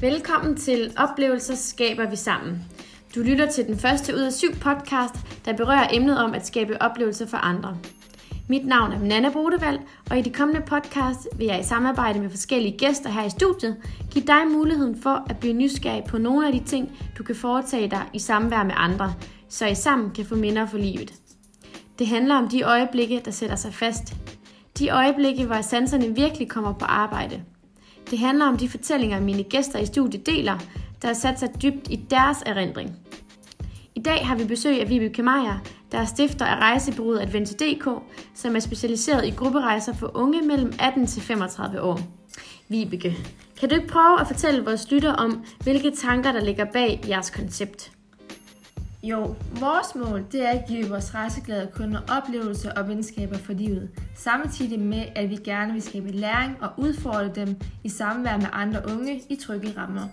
Velkommen til Oplevelser skaber vi sammen. Du lytter til den første ud af syv podcast, der berører emnet om at skabe oplevelser for andre. Mit navn er Nana Bodevald, og i de kommende podcast vil jeg i samarbejde med forskellige gæster her i studiet give dig muligheden for at blive nysgerrig på nogle af de ting, du kan foretage dig i samvær med andre, så I sammen kan få minder for livet. Det handler om de øjeblikke, der sætter sig fast. De øjeblikke, hvor sanserne virkelig kommer på arbejde. Det handler om de fortællinger, mine gæster i studiet deler, der har sat sig dybt i deres erindring. I dag har vi besøg af Vibeke Meier, der er stifter af rejsebureauet Adventure.dk, som er specialiseret i grupperejser for unge mellem 18 til 35 år. Vibeke, kan du ikke prøve at fortælle vores lytter om, hvilke tanker, der ligger bag jeres koncept? Jo, vores mål det er at give vores rejseglade kunder oplevelser og venskaber for livet, samtidig med at vi gerne vil skabe læring og udfordre dem i samvær med andre unge i trygge rammer.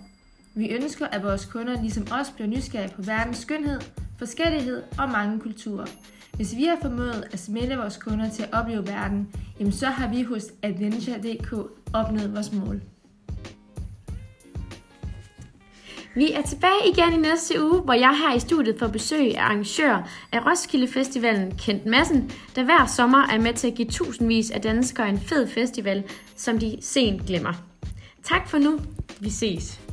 Vi ønsker, at vores kunder ligesom os bliver nysgerrige på verdens skønhed, forskellighed og mange kulturer. Hvis vi har formået at smelte vores kunder til at opleve verden, jamen så har vi hos Adventure.dk opnået vores mål. Vi er tilbage igen i næste uge, hvor jeg her i studiet får besøg af arrangør af Roskilde Festivalen, Kent Madsen, der hver sommer er med til at give tusindvis af danskere en fed festival, som de sent glemmer. Tak for nu. Vi ses.